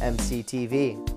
mctv.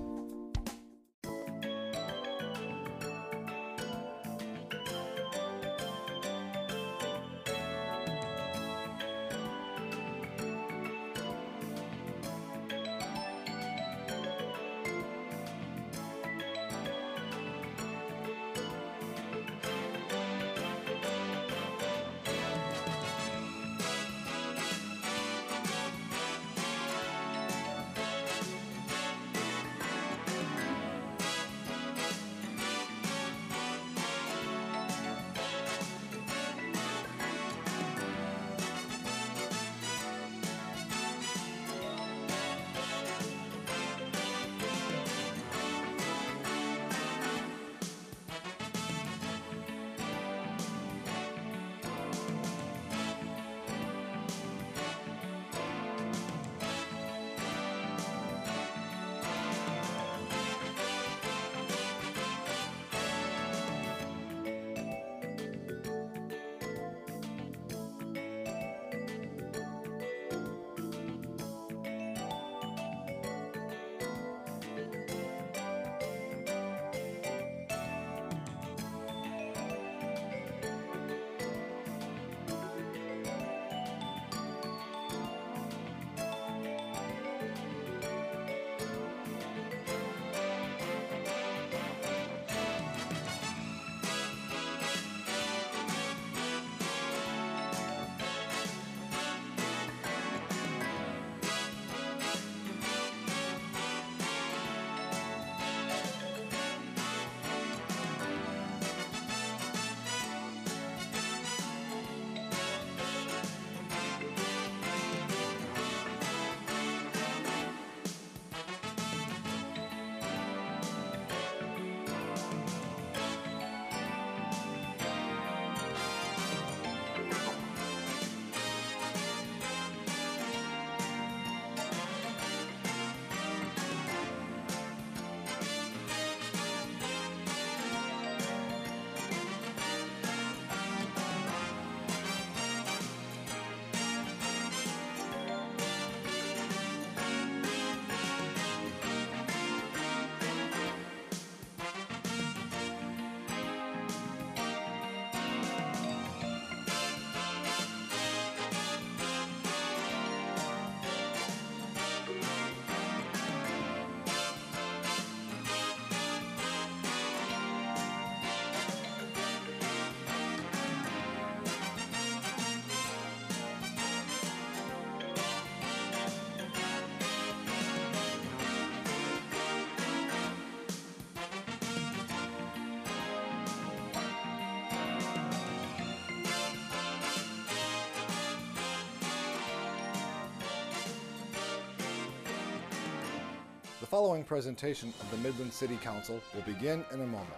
The following presentation of the Midland City Council will begin in a moment.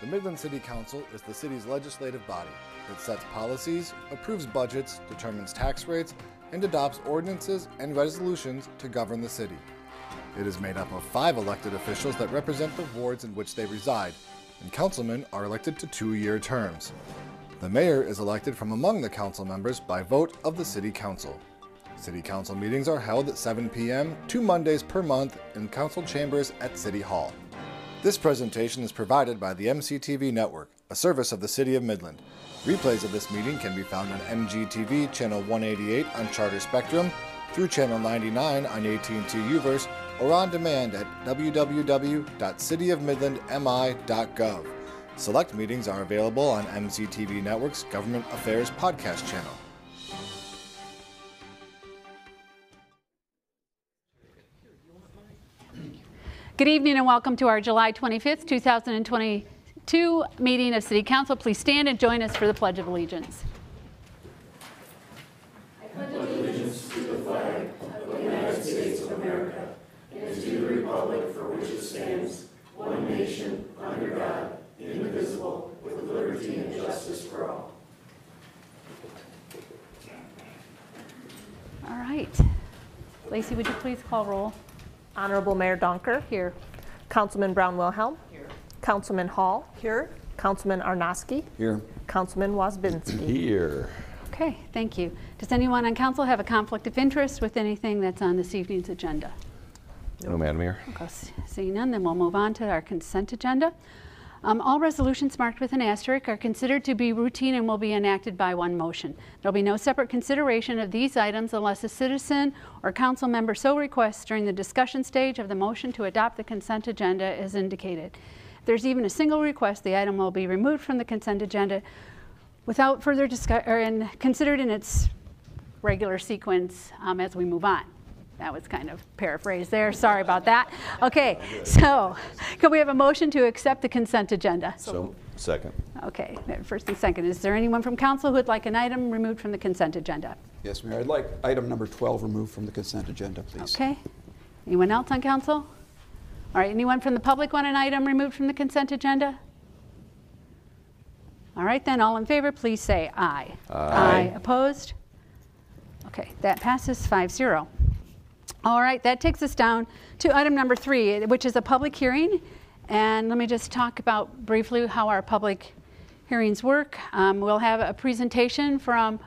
The Midland City Council is the city's legislative body. that sets policies, approves budgets, determines tax rates, and adopts ordinances and resolutions to govern the city. It is made up of five elected officials that represent the wards in which they reside, and councilmen are elected to two-year terms. The mayor is elected from among the council members by vote of the city council. City Council meetings are held at 7 p.m. two Mondays per month in council chambers at City Hall. This presentation is provided by the MCTV Network, a service of the City of Midland. Replays of this meeting can be found on MCTV channel 188 on Charter Spectrum, through channel 99 on AT&T Uverse, or on demand at www.cityofmidlandmi.gov. Select meetings are available on MCTV Network's Government Affairs podcast channel. Good evening and welcome to our July 25th, 2022 meeting of City Council. Please stand and join us for the Pledge of Allegiance. I pledge allegiance to the flag of the United States of America and to the republic for which it stands, one nation, under God, indivisible, with liberty and justice for all. All right. Lacey, would you please call roll? Honorable Mayor Donker. Here. Councilman Brown Wilhelm. Here. Councilman Hall. Here. Councilman Arnosky. Here. Councilman Wazbinski. Here. Okay, thank you. Does anyone on council have a conflict of interest with anything that's on this evening's agenda? No, Madam Mayor. Okay, Seeing none, then we'll move on to our consent agenda. Um, All resolutions marked with an asterisk are considered to be routine and will be enacted by one motion. There'll be no separate consideration of these items unless a citizen or council member so requests during the discussion stage of the motion to adopt the consent agenda as indicated. If there's even a single request, the item will be removed from the consent agenda without further discuss, or considered in its regular sequence um, as we move on. That was kind of paraphrased there. Sorry about that. Okay, so can we have a motion to accept the consent agenda? So, second. Okay, first and second. Is there anyone from council who would like an item removed from the consent agenda? Yes, Mayor, I'd like item number 12 removed from the consent agenda, please. Okay. Anyone else on council? All right, anyone from the public want an item removed from the consent agenda? All right, then, all in favor, please say aye. Aye. Opposed? Okay, that passes 5-0. All right, that takes us down to item number three, which is a public hearing. And let me just talk about briefly how our public hearings work. Um, We'll have a presentation from,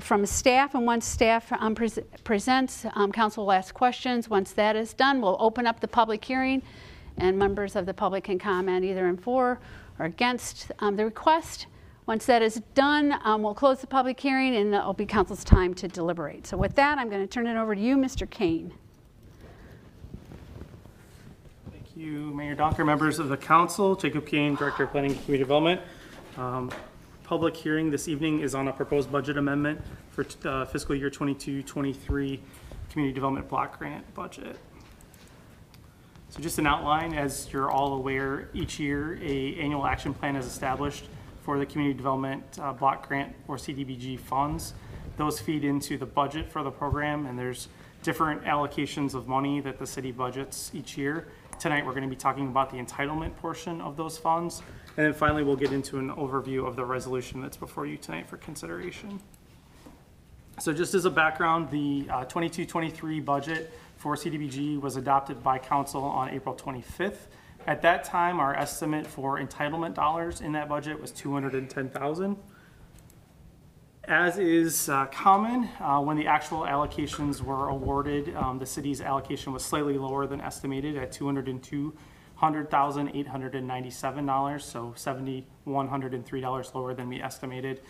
from staff, and once staff um, pres- presents, um, council will ask questions. Once that is done, we'll open up the public hearing, and members of the public can comment either in for or against um, the request. Once that is done, um, we'll close the public hearing, and it'll be council's time to deliberate. So with that, I'm going to turn it over to you, Mr. Kain. Thank you, Mayor Donker, members of the council, Jacob Kain, Director of Planning and Community Development. Um, Public hearing this evening is on a proposed budget amendment for uh, fiscal year 22-23 Community Development Block Grant budget. So just an outline, as you're all aware, each year, a annual action plan is established for the Community Development uh, Block Grant or CDBG funds. Those feed into the budget for the program, and there's different allocations of money that the city budgets each year. Tonight, we're going to be talking about the entitlement portion of those funds. And then finally, we'll get into an overview of the resolution that's before you tonight for consideration. So just as a background, the uh, 22-23 budget for CDBG was adopted by council on April 25th. At that time, our estimate for entitlement dollars in that budget was 210,000. As is uh, common, uh, when the actual allocations were awarded, um, the city's allocation was slightly lower than estimated at $202,897, so $7,103 lower than we estimated.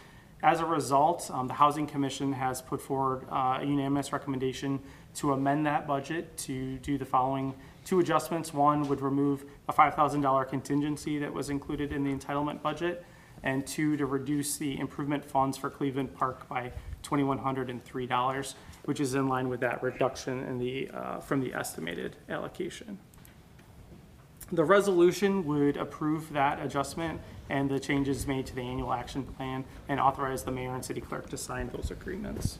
As a result, um, the Housing Commission has put forward uh, a unanimous recommendation to amend that budget to do the following two adjustments. One would remove a $5,000 contingency that was included in the entitlement budget, and two, to reduce the improvement funds for Cleveland Park by $2,103, which is in line with that reduction in the, uh, from the estimated allocation. The resolution would approve that adjustment and the changes made to the annual action plan and authorize the mayor and city clerk to sign those agreements.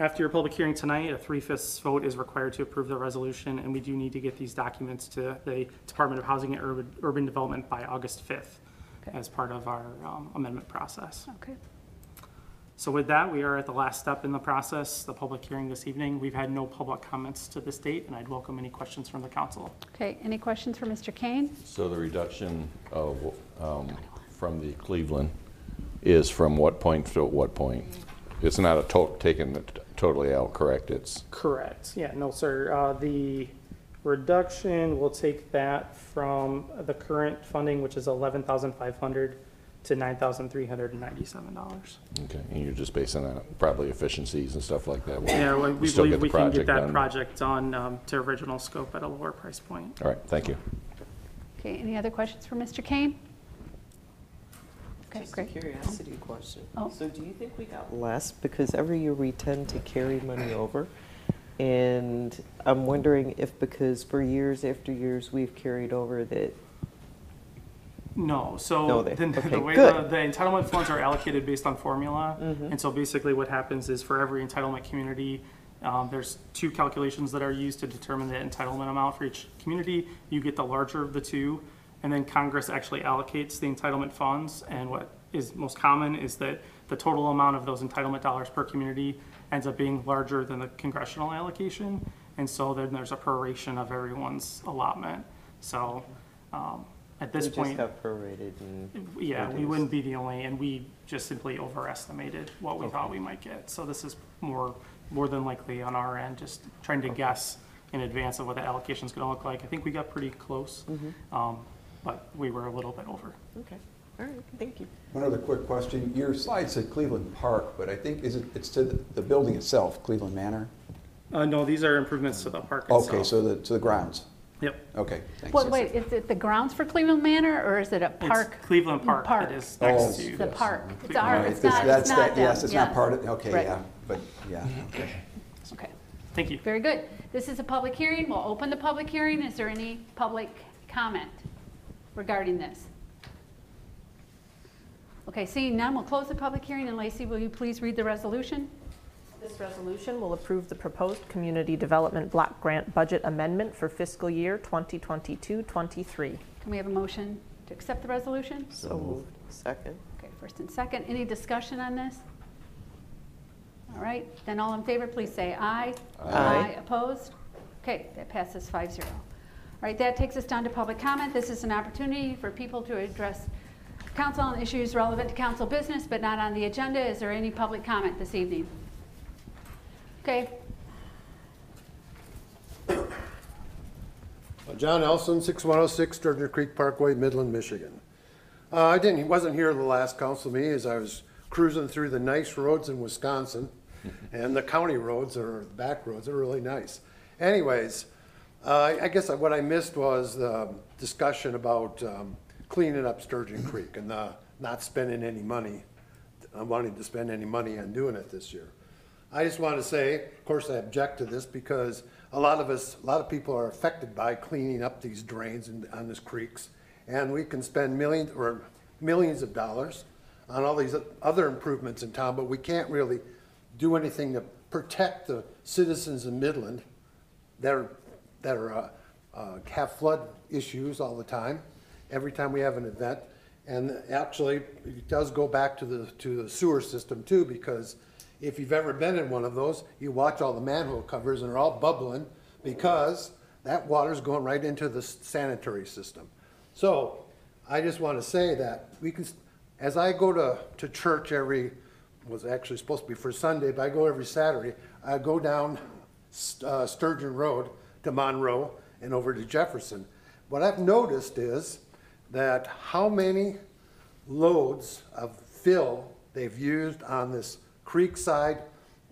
After your public hearing tonight, a three-fifths vote is required to approve the resolution, and we do need to get these documents to the Department of Housing and Urban, Urban Development by August 5th Okay. as part of our um, amendment process. Okay. So with that, we are at the last step in the process, the public hearing this evening. We've had no public comments to this date, and I'd welcome any questions from the council. Okay, any questions for Mr. Kain? So the reduction of, um, from the Cleveland is from what point to what point? It's not a to, taken it totally out, correct? It's, Correct. Yeah, no, sir. Uh, The reduction, will take that from the current funding, which is eleven thousand five hundred, to nine thousand three hundred and ninety-seven dollars. okay, and you're just basing that on probably efficiencies and stuff like that? Yeah, we- we Still believe the we can get that done. project done um, to original scope at a lower price point. All right, thank you. Okay, any other questions for Mr. Kain? Okay, Just a great. curiosity question. Oh. So do you think we got less? Because every year we tend to carry money over. And I'm wondering if because for years after years we've carried over that, No, so No, they- the, okay, the way the, the entitlement funds are allocated based on formula. Mm-hmm. And so basically what happens is for every entitlement community, Um, There's two calculations that are used to determine the entitlement amount for each community. You get the larger of the two, and then Congress actually allocates the entitlement funds. And what is most common is that the total amount of those entitlement dollars per community ends up being larger than the congressional allocation. And so then there's a proration of everyone's allotment. So um, at this We just point, got prorated and. yeah, we wouldn't be the only, and we just simply overestimated what we thought we might get. So this is more, more than likely on our end, just trying to guess in advance of what the allocation is gonna look like. I think we got pretty close, um, but we were a little bit over. Okay, all right, thank you. One other quick question. Your slide said Cleveland Park, but I think, is it, it's to the, the building itself, Cleveland Manor? Uh, no, these are improvements to the park itself. Okay, so the, to the grounds. Yep. Okay, thanks. Well, wait, is it the grounds for Cleveland Manor, or is it a It's park? Cleveland Park. Park. It is Oh. next to. The park. It's All our, right, it's this- not, that's it's that- them, Yes, it's not part of, okay, Right. yeah, but, yeah, okay. Okay, Thank you. very good. This is a public hearing. We'll open the public hearing. Is there any public comment regarding this? Okay, seeing none, we'll close the public hearing. And Lacey, will you please read the resolution? This resolution will approve the proposed Community Development Block Grant Budget Amendment for fiscal year 2022-23. Can we have a motion to accept the resolution? So moved. Second. Okay, first and second. Any discussion on this? All right, then all in favor, please say aye. Aye. Opposed? Okay, that passes 5-0. All right, that takes us down to public comment. This is an opportunity for people to address council on issues relevant to council business, but not on the agenda. Is there any public comment this evening? Okay, Uh, John Elson, 6106 Sturgeon Creek Parkway, Midland, Michigan. Uh, I didn't, wasn't here the last council meeting as I was cruising through the nice roads in Wisconsin. And the county roads or back roads are really nice. Anyways, uh, I guess what I missed was the discussion about um, cleaning up Sturgeon Creek and not spending any money, uh, wanting to spend any money on doing it this year. I just want to say, of course, I object to this because a lot of us, a lot of people are affected by cleaning up these drains and on these creeks. And we can spend millions or millions of dollars on all these other improvements in town, but we can't really do anything to protect the citizens of Midland that are, that are, uh, uh, have flood issues all the time, every time we have an event. And actually, it does go back to the, to the sewer system too, because if you've ever been in one of those, you watch all the manhole covers and they're all bubbling because that water's going right into the sanitary system. So I just want to say that we can, as I go to, to church every, was actually supposed to be for Sunday, but I go every Saturday, I go down uh, Sturgeon Road to Monroe and over to Jefferson. What I've noticed is that how many loads of fill they've used on this creekside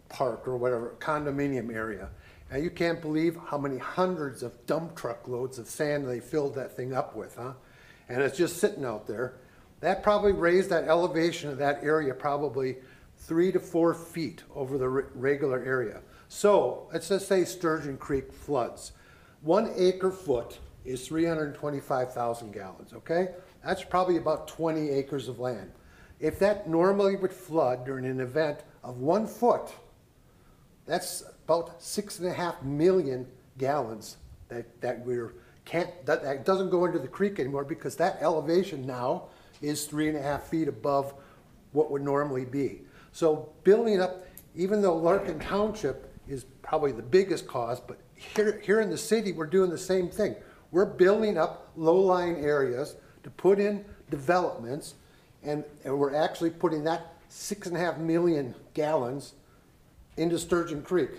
park or whatever condominium area. And you can't believe how many hundreds of dump truck loads of sand they filled that thing up with, huh? And it's just sitting out there. That probably raised that elevation of that area probably three to four feet over the re- regular area. So let's just say Sturgeon Creek floods. One acre foot is 325,000 gallons, okay? That's probably about 20 acres of land. If that normally would flood during an event of one foot, that's about six and a half million gallons that, that we're can't that, that doesn't go into the creek anymore because that elevation now is three and a half feet above what would normally be. So building up, even though Larkin Township is probably the biggest cause, but here, here in the city, we're doing the same thing. We're building up low-lying areas to put in developments, and, and we're actually putting that six and a half million gallons into Sturgeon Creek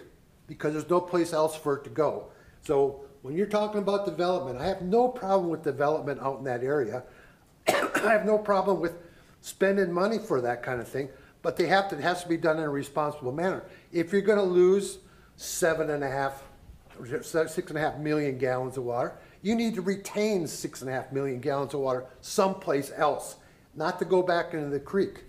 because there's no place else for it to go. So when you're talking about development, I have no problem with development out in that area. I have no problem with spending money for that kind of thing, but they have to, it has to be done in a responsible manner. If you're gonna lose seven and a half, six and a half million gallons of water, you need to retain six and a half million gallons of water someplace else, not to go back into the creek.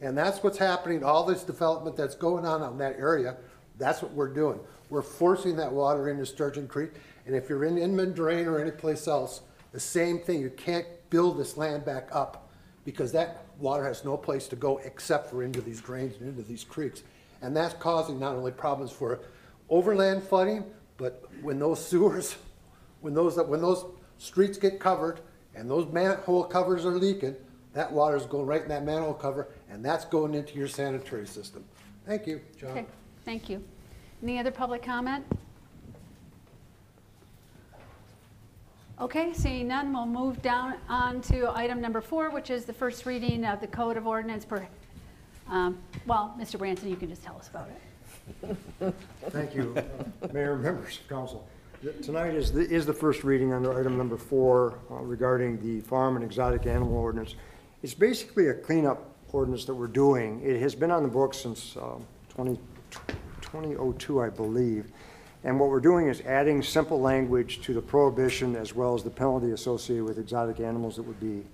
And that's what's happening, all this development that's going on in that area, that's what we're doing. We're forcing that water into Sturgeon Creek, and if you're in Inman Drain or anyplace else, the same thing, you can't build this land back up because that water has no place to go except for into these drains and into these creeks. And that's causing not only problems for overland flooding, but when those sewers, when those, when those streets get covered and those manhole covers are leaking, that water's going right in that manhole cover and that's going into your sanitary system. Thank you, John. Okay, thank you. Any other public comment? Okay, seeing none, we'll move down on to item number four, which is the first reading of the Code of Ordinance per, um, well, Mr. Branson, you can just tell us about it. Thank you, Mayor members of council. Tonight is, the- is the first reading under item number four uh, regarding the farm and exotic animal ordinance. It's basically a cleanup ordinance that we're doing. It has been on the books since um, 20 2002, I believe. And what we're doing is adding simple language to the prohibition as well as the penalty associated with exotic animals that would be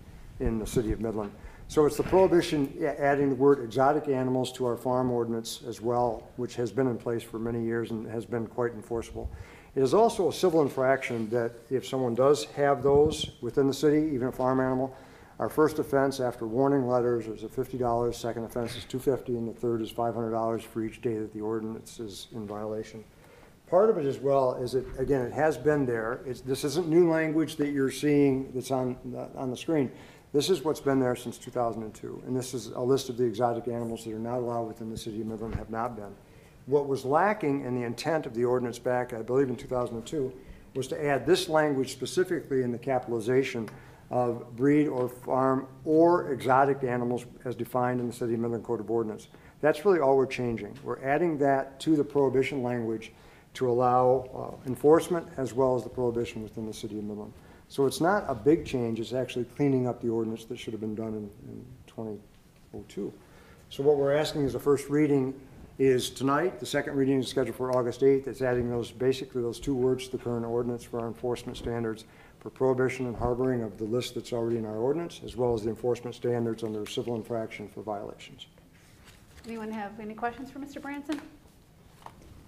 in the city of Midland. So it's the prohibition, adding the word exotic animals to our farm ordinance as well, which has been in place for many years and has been quite enforceable. It is also a civil infraction that if someone does have those within the city, even a farm animal, our first offense after warning letters is a fifty dollars, second offense is two fifty, dollars and the third is five hundred dollars for each day that the ordinance is in violation. Part of it as well is it, again, it has been there. It's, this isn't new language that you're seeing that's on, the- on the screen. This is what's been there since 2002, and this is a list of the exotic animals that are not allowed within the city of Midland, have not been. What was lacking in the intent of the ordinance back, I believe in 2002, was to add this language specifically in the capitalization of breed or farm or exotic animals as defined in the City of Midland Code of Ordinance. That's really all we're changing. We're adding that to the prohibition language to allow uh, enforcement as well as the prohibition within the City of Midland. So it's not a big change, it's actually cleaning up the ordinance that should have been done in, in 2002. So what we're asking is the first reading is tonight, the second reading is scheduled for August 8th. It's adding those, basically those two words to the current ordinance for our enforcement standards for prohibition and harboring of the list that's already in our ordinance, as well as the enforcement standards under civil infraction for violations. Anyone have any questions for Mr. Branson?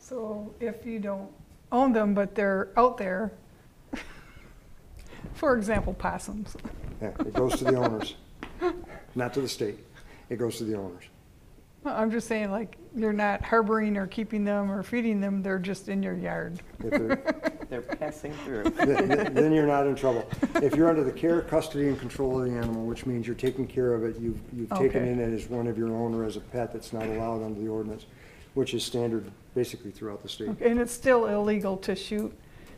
So if you don't own them, but they're out there, for example, possums, Yeah, it goes to the owners, not to the state. It goes to the owners. Well, I'm just saying, like, you're not harboring or keeping them or feeding them, they're just in your yard. If they're- They're passing through. then then you're not in trouble. If you're under the care, custody, and control of the animal, which means you're taking care of it, you've, you've taken Okay. in it as one of your own or as a pet that's not allowed under the ordinance, which is standard basically throughout the state. And it's still illegal to shoot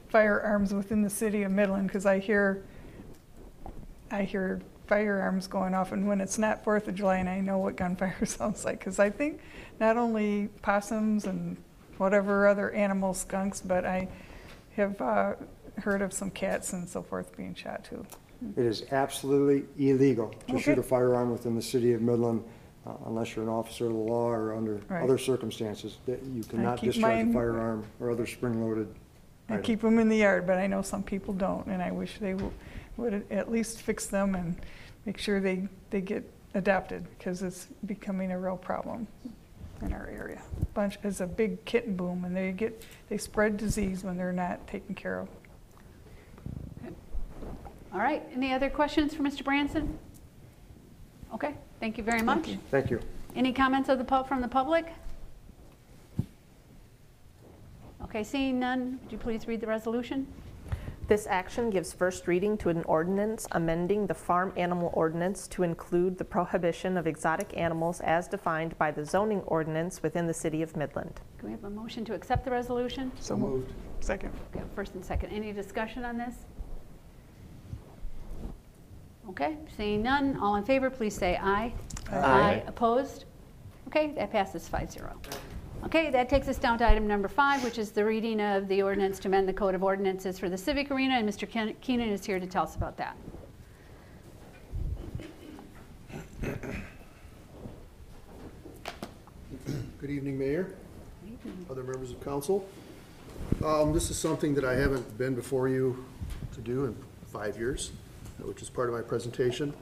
firearms within the city of Midland, because I hear, I hear firearms going off, and when it's not Fourth of July, and I know what gunfire sounds like, because I think not only possums and whatever other animals, skunks, but I have uh, heard of some cats and so forth being shot too. It is absolutely illegal to shoot Okay. a firearm within the city of Midland uh, unless you're an officer of the law or under Right. other circumstances that you cannot keep discharge a mine- firearm or other spring-loaded I item. keep them in the yard, but I know some people don't, and I wish they w- would at least fix them and make sure they, they get adapted, because it's becoming a real problem in our area. Bunch, it's a big kitten boom, and they get, they spread disease when they're not taken care of. All right, any other questions for Mr. Branson? Okay, thank you very much. Thank you. Any comments of the, pub- from the public? Okay, seeing none, would you please read the resolution? This action gives first reading to an ordinance amending the farm animal ordinance to include the prohibition of exotic animals as defined by the zoning ordinance within the city of Midland. Can we have a motion to accept the resolution? So moved. Second. Okay, first and second. Any discussion on this? Okay, seeing none, all in favor, please say aye. Aye. Opposed? Okay, that passes 5-0. Okay, that takes us down to item number five, which is the reading of the ordinance to amend the Code of Ordinances for the Civic Arena, and Mr. Ken- Keenan is here to tell us about that. Good evening, Mayor, other members of council. Um, This is something that I haven't been before you to do in five years, which is part of my presentation.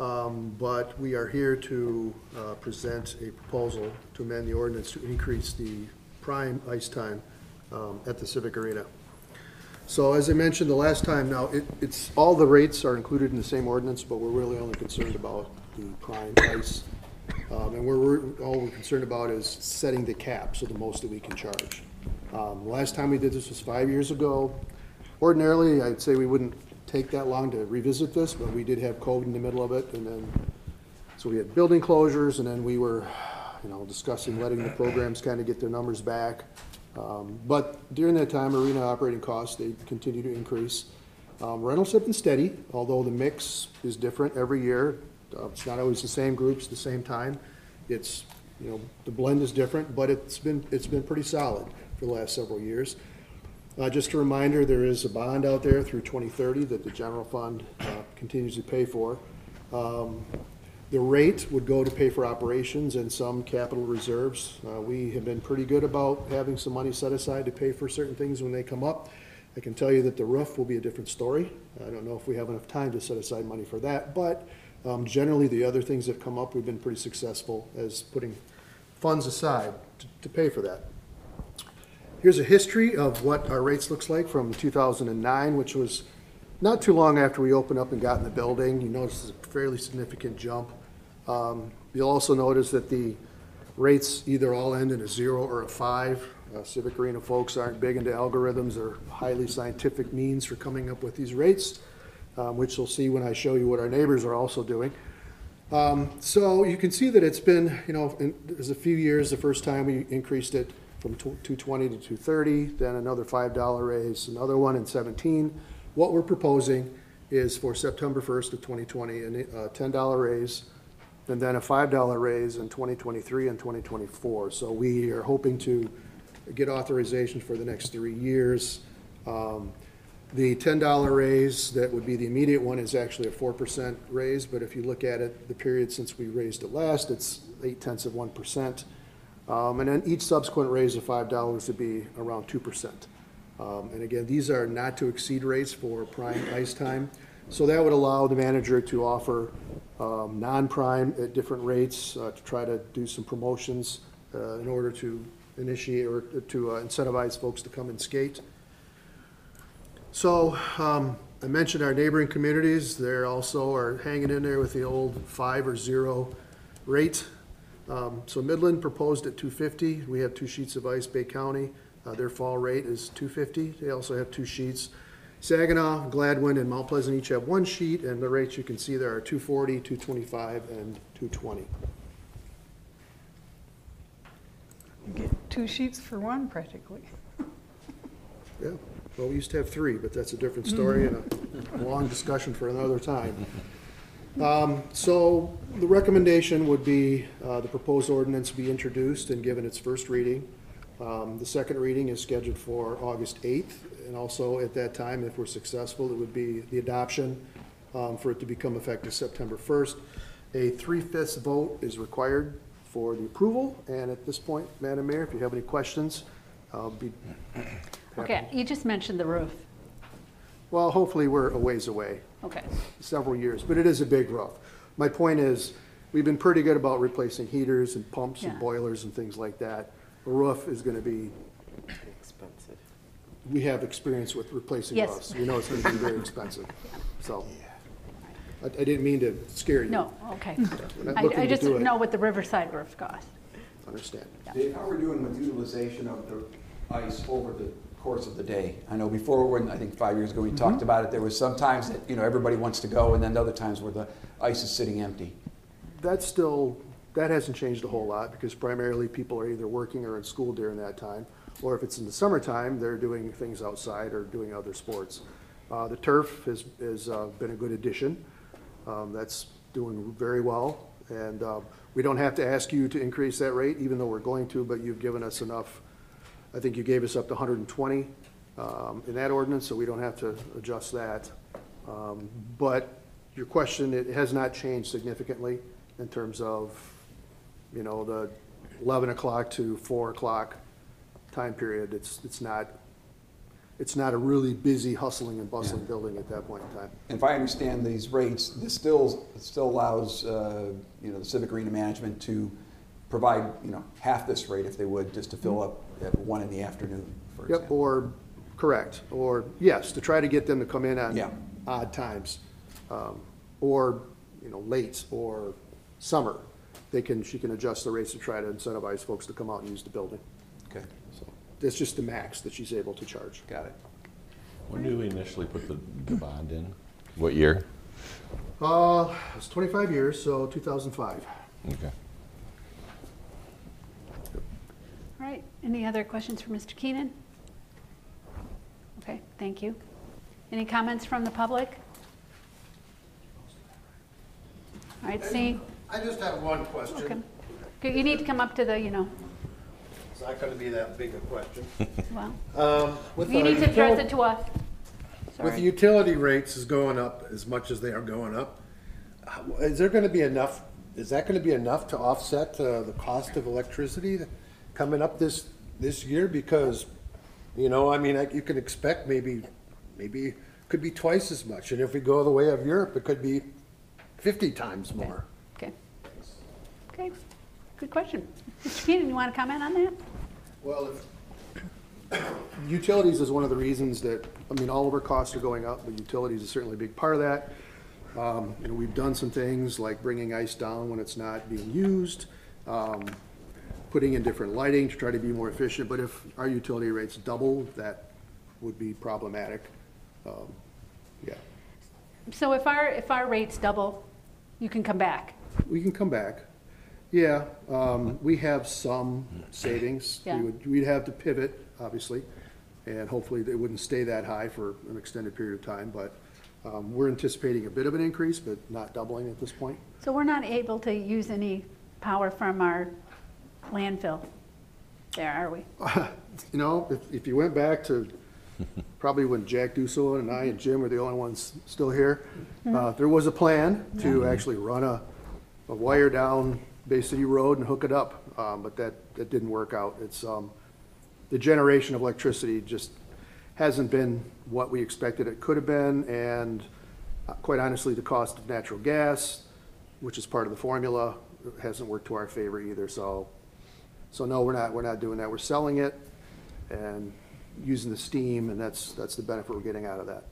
Um, But we are here to uh, present a proposal to amend the ordinance to increase the prime ice time um, at the Civic Arena. So as I mentioned the last time, now, it, it's, all the rates are included in the same ordinance, but we're really only concerned about the prime ice. Um, and we're, we're- all we're concerned about is setting the cap, so the most that we can charge. Um, Last time we did this was five years ago. Ordinarily, I'd say we wouldn't take that long to revisit this, but we did have COVID in the middle of it, and then, so we had building closures, and then we were, you know, discussing letting the programs kind of get their numbers back. Um, But during that time, arena operating costs, they continue to increase. Um, Rentals have been steady, although the mix is different every year. Uh, It's not always the same groups, the same time. It's, you know, the blend is different, but it's been, it's been pretty solid for the last several years. Uh, Just a reminder, there is a bond out there through 2030 that the general fund uh, continues to pay for. Um, The rate would go to pay for operations and some capital reserves. Uh, We have been pretty good about having some money set aside to pay for certain things when they come up. I can tell you that the roof will be a different story. I don't know if we have enough time to set aside money for that, but um, generally, the other things that come up, we've been pretty successful as putting funds aside to- to pay for that. Here's a history of what our rates looks like from 2009, which was not too long after we opened up and got in the building. You notice a fairly significant jump. Um, You'll also notice that the rates either all end in a zero or a five. Uh, Civic Arena folks aren't big into algorithms or highly scientific means for coming up with these rates, um, which you'll see when I show you what our neighbors are also doing. Um, So you can see that it's been, you know, in- there's a few years, the first time we increased it from tw- 220 to 230, then another $5 raise, another one in 17. What we're proposing is for September 1st of 2020, a $10 raise, and then a $5 raise in 2023 and 2024. So we are hoping to get authorization for the next three years. Um, The $10 raise, that would be the immediate one, is actually a 4% raise, but if you look at it, the period since we raised it last, it's 8 tenths of 1%. Um, And then each subsequent raise of $5 would be around 2%. Um, And again, these are not to exceed rates for prime ice time. So that would allow the manager to offer um, non-prime at different rates, uh, to try to do some promotions uh, in order to initiate or to uh, incentivize folks to come and skate. So, um, I mentioned our neighboring communities, they're also are hanging in there with the old five or zero rate. Um, so Midland proposed at two fifty, we have two sheets of ice, Bay County, uh, their fall rate is two fifty, they also have two sheets. Saginaw, Gladwin, and Mount Pleasant each have one sheet, and the rates you can see there are 240, 225, and two twenty. You get two sheets for one practically. Yeah, well, we used to have three, but that's a different story and a long discussion for another time. Um, So the recommendation would be uh, the proposed ordinance be introduced and given its first reading. Um, The second reading is scheduled for August 8th, and also at that time, if we're successful, it would be the adoption um, for it to become effective September 1st. A three-fifths vote is required for the approval, and at this point, Madam Mayor, if you have any questions, I'll be Okay, you just mentioned the roof. Well, hopefully, we're a ways away, Okay. several years, but it is a big roof. My point is, we've been pretty good about replacing heaters and pumps and Yeah. boilers and things like that. A roof is gonna be, Expensive. we have experience with replacing Yes. roofs. We know it's gonna be very expensive, so. I, I didn't mean to scare you. No, okay. We're not I, looking I to just do didn't it. know what the Riverside roof cost. Understand. Dave, how are we doing with utilization of the ice over the course of the day? I know before, when, I think five years ago, we talked about it, there was some times that, you know, everybody wants to go, and then other times where the ice is sitting empty. That's still, that hasn't changed a whole lot, because primarily people are either working or in school during that time. Or if it's in the summertime, they're doing things outside or doing other sports. Uh, the turf has, has, uh, been a good addition. Um, that's doing very well. And, uh, we don't have to ask you to increase that rate, even though we're going to, but you've given us enough. I think you gave us up to hundred and twenty, um, in that ordinance, so we don't have to adjust that. Um, But your question, it has not changed significantly in terms of, you know, the eleven o'clock to four o'clock time period. It's, it's not, it's not a really busy hustling and bustling building at that point in time. If I understand these rates, this still, still allows, uh, you know, the Civic Arena management to provide, you know, half this rate if they would, just to fill up at one in the afternoon, for Yep, example. or, correct, or, yes, to try to get them to come in on Yeah. odd times. um, Or, you know, late, or summer. They can, she can adjust the rates to try to incentivize folks to come out and use the building. Okay. So, that's just the max that she's able to charge. Got it. When did we initially put the, the bond in? What year? Uh, it's 25 years, so 2005. Okay. All right, any other questions for Mr. Keenan? Okay, thank you. Any comments from the public? All right, see, I just have one okay. question. Okay, You need to come up to the, you know, It's not gonna be that big a question. well, Um, with you our need to address util- it to us. With Sorry. utility rates is going up as much as they are going up, how- is there gonna be enough, is that gonna be enough to offset uh, the cost of electricity coming up this, this year? Because, you know, I mean, like, you can expect maybe, maybe, could be twice as much. And if we go the way of Europe, it could be fifty times more. Okay. Okay, good question. Mr. Keenan, you want to comment on that? Well, if, utilities is one of the reasons that, I mean, all of our costs are going up, but utilities is certainly a big part of that. Um, you know, we've done some things like bringing ice down when it's not being used, um, putting in different lighting to try to be more efficient, but if our utility rates double, that would be problematic. Um, Yeah, So if our, if our rates double, you can come back. we can come back. Yeah, um, we have some savings. We Yeah. would, we'd have to pivot, obviously, and hopefully it wouldn't stay that high for an extended period of time, but, um, we're anticipating a bit of an increase, but not doubling at this point. So we're not able to use any power from our landfill there, are we? You know, if, if you went back to probably when Jack Duso and I and Jim were the only ones still here, uh, there was a plan to actually run a, a wire down Bay City Road and hook it up, um, but that, that didn't work out. It's, um, the generation of electricity just hasn't been what we expected it could have been, and uh, quite honestly, the cost of natural gas, which is part of the formula, hasn't worked to our favor either, so so no, we're not, we're not doing that. We're selling it and using the steam, and that's, that's the benefit we're getting out of that.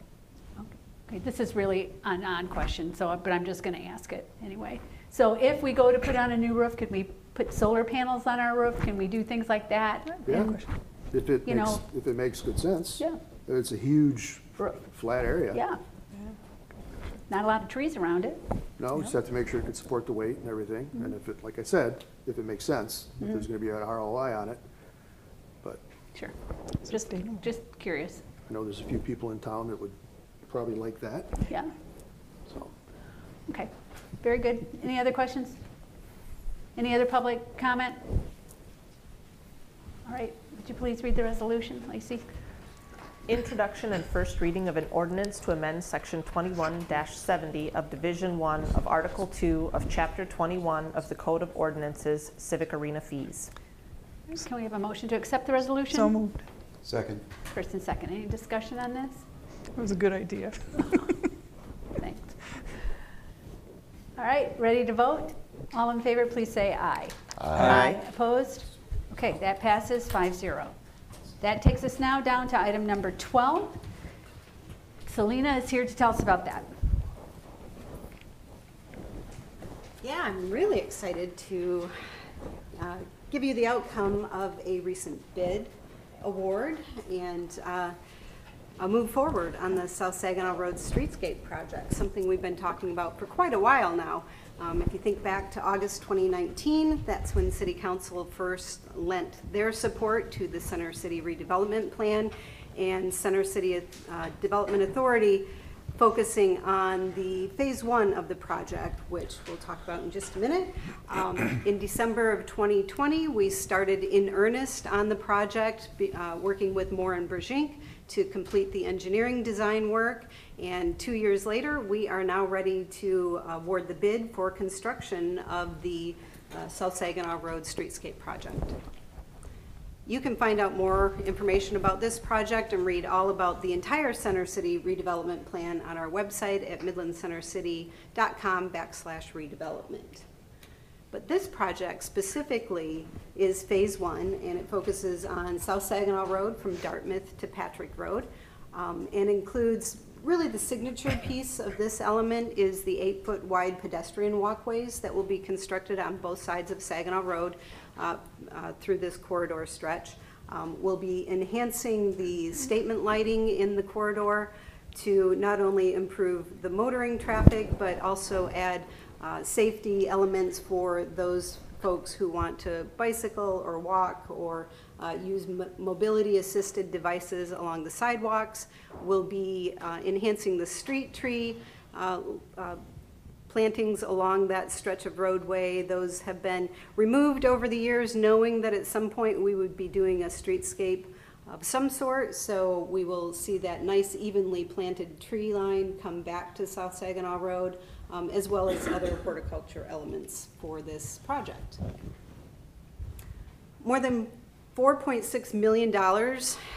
Okay, this is really an odd question, so, but I'm just going to ask it anyway. So if we go to put on a new roof, could we put solar panels on our roof? Can we do things like that? Yeah, if it You makes, know- if it makes good sense. Yeah. It's a huge, Roof. flat area. Yeah. Not a lot of trees around it. No, we just have to make sure it can support the weight and everything, Mm-hmm. and if it, like I said, if it makes sense, if there's mm-hmm. gonna be an ROI on it. But Sure. Just, just curious. I know there's a few people in town that would probably like that, Yeah, so. okay. Very good. Any other questions? Any other public comment? All right, would you please read the resolution, Lacey? Introduction and first reading of an ordinance to amend Section 21-70 of Division 1 of Article 2 of Chapter 21 of the Code of Ordinances Civic Arena Fees. Can we have a motion to accept the resolution? So moved. Second. First and second. Any discussion on this? It was a good idea. Thanks. All right, ready to vote? All in favor, please say aye. Aye. Opposed? Okay, that passes 5-0. That takes us now down to item number 12. Selena is here to tell us about that. Yeah, I'm really excited to uh, give you the outcome of a recent bid award and uh, move forward on the South Saginaw Road Streetscape project, something we've been talking about for quite a while now. Um, If you think back to August 2019, that's when City Council first lent their support to the Center City redevelopment plan. And Center City uh, Development Authority focusing on the phase one of the project, which we'll talk about in just a minute. Um, In December of 2020, we started in earnest on the project, uh, working with Moore and Bruggink to complete the engineering design work. And two years later, we are now ready to award the bid for construction of the uh, South Saginaw Road Streetscape project. You can find out more information about this project and read all about the entire Center City redevelopment plan on our website at midlandcentercity.com backslash redevelopment. But this project specifically is Phase One, and it focuses on South Saginaw Road from Dartmouth to Patrick Road, um, and includes, really the signature piece of this element is the eight-foot wide pedestrian walkways that will be constructed on both sides of Saginaw Road uh, uh, through this corridor stretch. Um, We'll be enhancing the statement lighting in the corridor to not only improve the motoring traffic, but also add uh, safety elements for those folks who want to bicycle or walk or uh, use mo- mobility-assisted devices along the sidewalks. We'll be uh, enhancing the street tree uh, uh, plantings along that stretch of roadway. Those have been removed over the years, knowing that at some point we would be doing a streetscape of some sort. So we will see that nice evenly planted tree line come back to South Saginaw Road, um, as well as other horticulture elements for this project. More than $4.6 million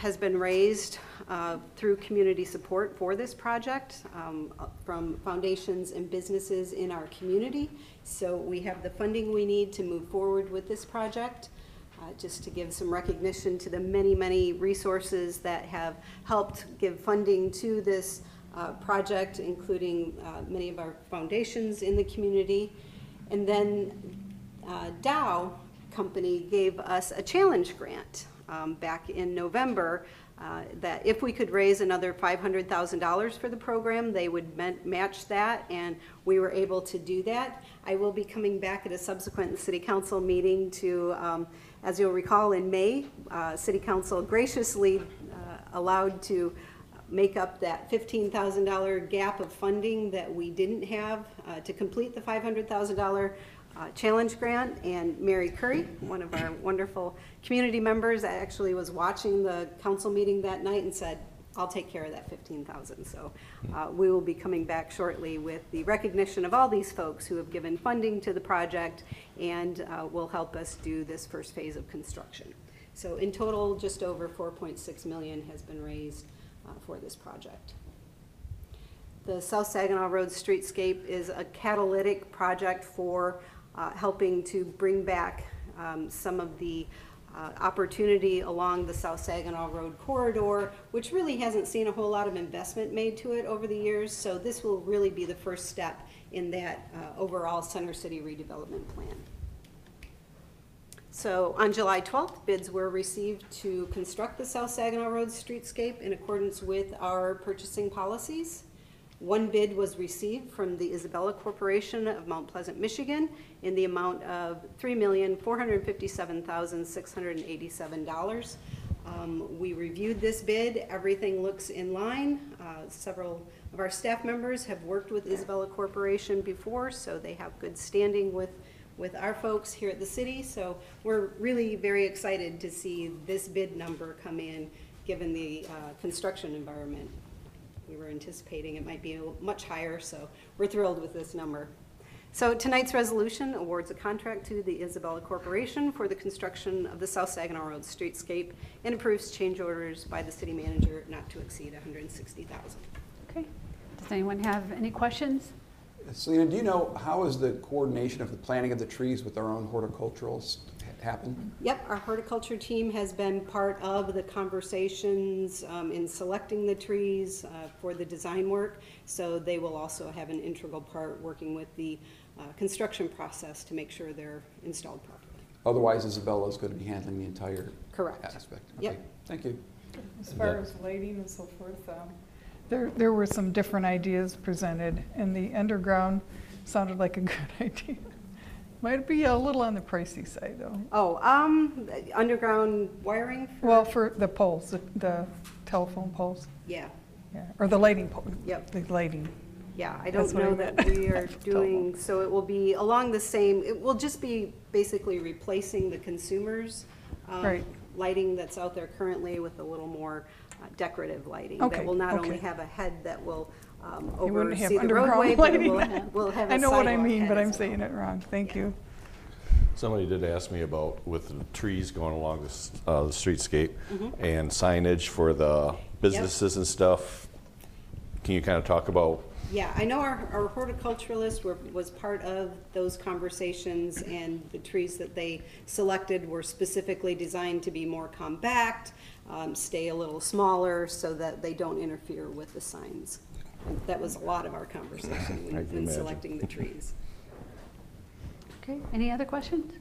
has been raised uh, through community support for this project um, from foundations and businesses in our community. So we have the funding we need to move forward with this project. Uh, Just to give some recognition to the many, many resources that have helped give funding to this uh, project, including uh, many of our foundations in the community. And then uh, Dow Company gave us a challenge grant um, back in November uh, that if we could raise another $500,000 for the program, they would match that, and we were able to do that. I will be coming back at a subsequent city council meeting to, um, as you'll recall, in May, uh, city council graciously uh, allowed to make up that $15,000 gap of funding that we didn't have uh, to complete the $500,000 uh, challenge grant. And Mary Curry, one of our wonderful community members, actually was watching the council meeting that night and said, I'll take care of that 15,000. So uh, we will be coming back shortly with the recognition of all these folks who have given funding to the project and uh, will help us do this first phase of construction. So in total, just over 4.6 million has been raised uh, for this project. The South Saginaw Road Streetscape is a catalytic project for uh, helping to bring back um, some of the uh, opportunity along the South Saginaw Road corridor, which really hasn't seen a whole lot of investment made to it over the years. So this will really be the first step in that uh, overall Center City redevelopment plan. So on July 12th, bids were received to construct the South Saginaw Road streetscape in accordance with our purchasing policies. One bid was received from the Isabella Corporation of Mount Pleasant, Michigan in the amount of $3,457,687. Um, We reviewed this bid, everything looks in line. Uh, Several of our staff members have worked with Isabella Corporation before, so they have good standing with, with our folks here at the city. So we're really very excited to see this bid number come in, given the uh, construction environment we were anticipating it might be much higher, so we're thrilled with this number. So tonight's resolution awards a contract to the Isabella Corporation for the construction of the South Saginaw Road streetscape and approves change orders by the city manager not to exceed 160000 Okay. Does anyone have any questions? Selena, do you know how is the coordination of the planting of the trees with our own horticulturals happen? Yep, our horticulture team has been part of the conversations um, in selecting the trees uh, for the design work, so they will also have an integral part working with the uh, construction process to make sure they're installed properly. Otherwise, Isabella is going to be handling the entire Correct. aspect. Yep. Okay, Thank you. As far as lighting and so forth, um, there, there were some different ideas presented, and the underground sounded like a good idea. Might be a little on the pricey side, though. Oh, um, underground wiring? for- Well, for the poles, the- the telephone poles, Yeah, yeah, or the lighting pole. Yep. The lighting. Yeah, I don't what I know that meant. we are doing, so it will be along the same, it will just be basically replacing the consumers. um, Right. Lighting that's out there currently with a little more uh, decorative lighting. Okay, That will not only okay. have a head that will um, You wouldn't have oversee the underground roadway, but it lighting will then. have, will have a I know what I sidewalk mean, head but I'm as well. saying it wrong. Thank you. Somebody did ask me about with the trees going along the, s- uh, the streetscape Mhm. and signage for the businesses and stuff. Can you kind of talk about, Yeah, I know our, our horticulturalist were, was part of those conversations, and the trees that they selected were specifically designed to be more compact, um, stay a little smaller, so that they don't interfere with the signs. That was a lot of our conversation I when, when selecting the trees. Okay, any other questions?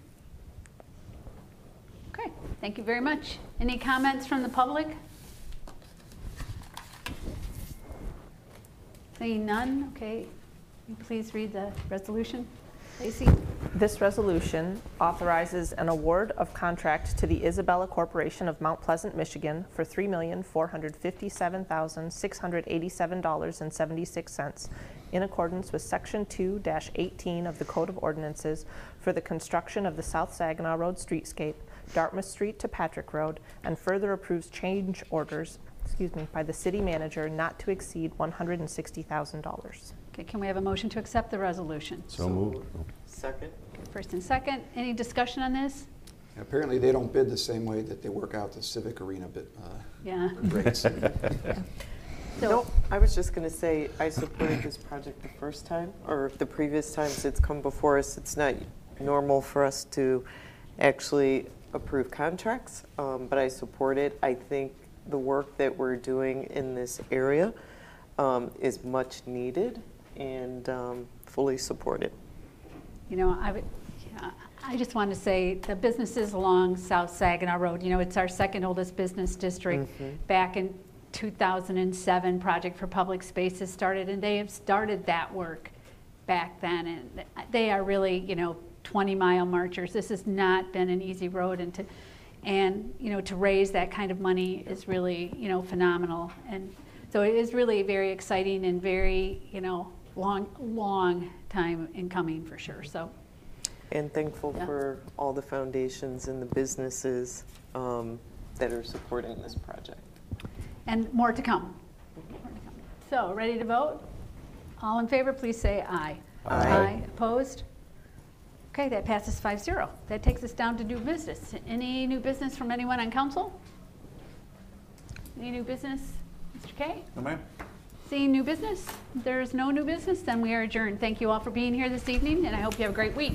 Okay, Thank you very much. Any comments from the public? Seeing none, okay. You Please read the resolution. Lacey? This resolution authorizes an award of contract to the Isabella Corporation of Mount Pleasant, Michigan for $3,457,687.76 in accordance with Section 2-18 of the Code of Ordinances for the construction of the South Saginaw Road streetscape, Dartmouth Street to Patrick Road, and further approves change orders, excuse me, by the city manager not to exceed $160,000. Okay, can we have a motion to accept the resolution? So moved. Second. First and second, any discussion on this? Apparently, they don't bid the same way that they work out the Civic Arena bid, uh, Yeah. rates. So, No, I was just going to say, I supported this project the first time, or the previous times it's come before us. It's not normal for us to actually approve contracts, um, but I support it. I think the work that we're doing in this area um, is much needed and um, fully supported. You know, I would, yeah, I just want to say the businesses along South Saginaw Road, you know, it's our second oldest business district. Back in 2007, Project for Public Spaces started, and they have started that work back then. And they are really, you know, 20 mile marchers. This has not been an easy road, and to, and you know, to raise that kind of money is really, you know, phenomenal. And so it is really very exciting and very, you know, long, long time in coming for sure. So. And thankful Yeah. for all the foundations and the businesses um, that are supporting this project. And more to come. More to come. So, ready to vote? All in favor, please say aye. Aye. Opposed? Okay, that passes 5-0. That takes us down to new business. Any new business from anyone on council? Any new business? Mr. Kain? No, ma'am. Seeing new business? There is no new business, then we are adjourned. Thank you all for being here this evening, and I hope you have a great week.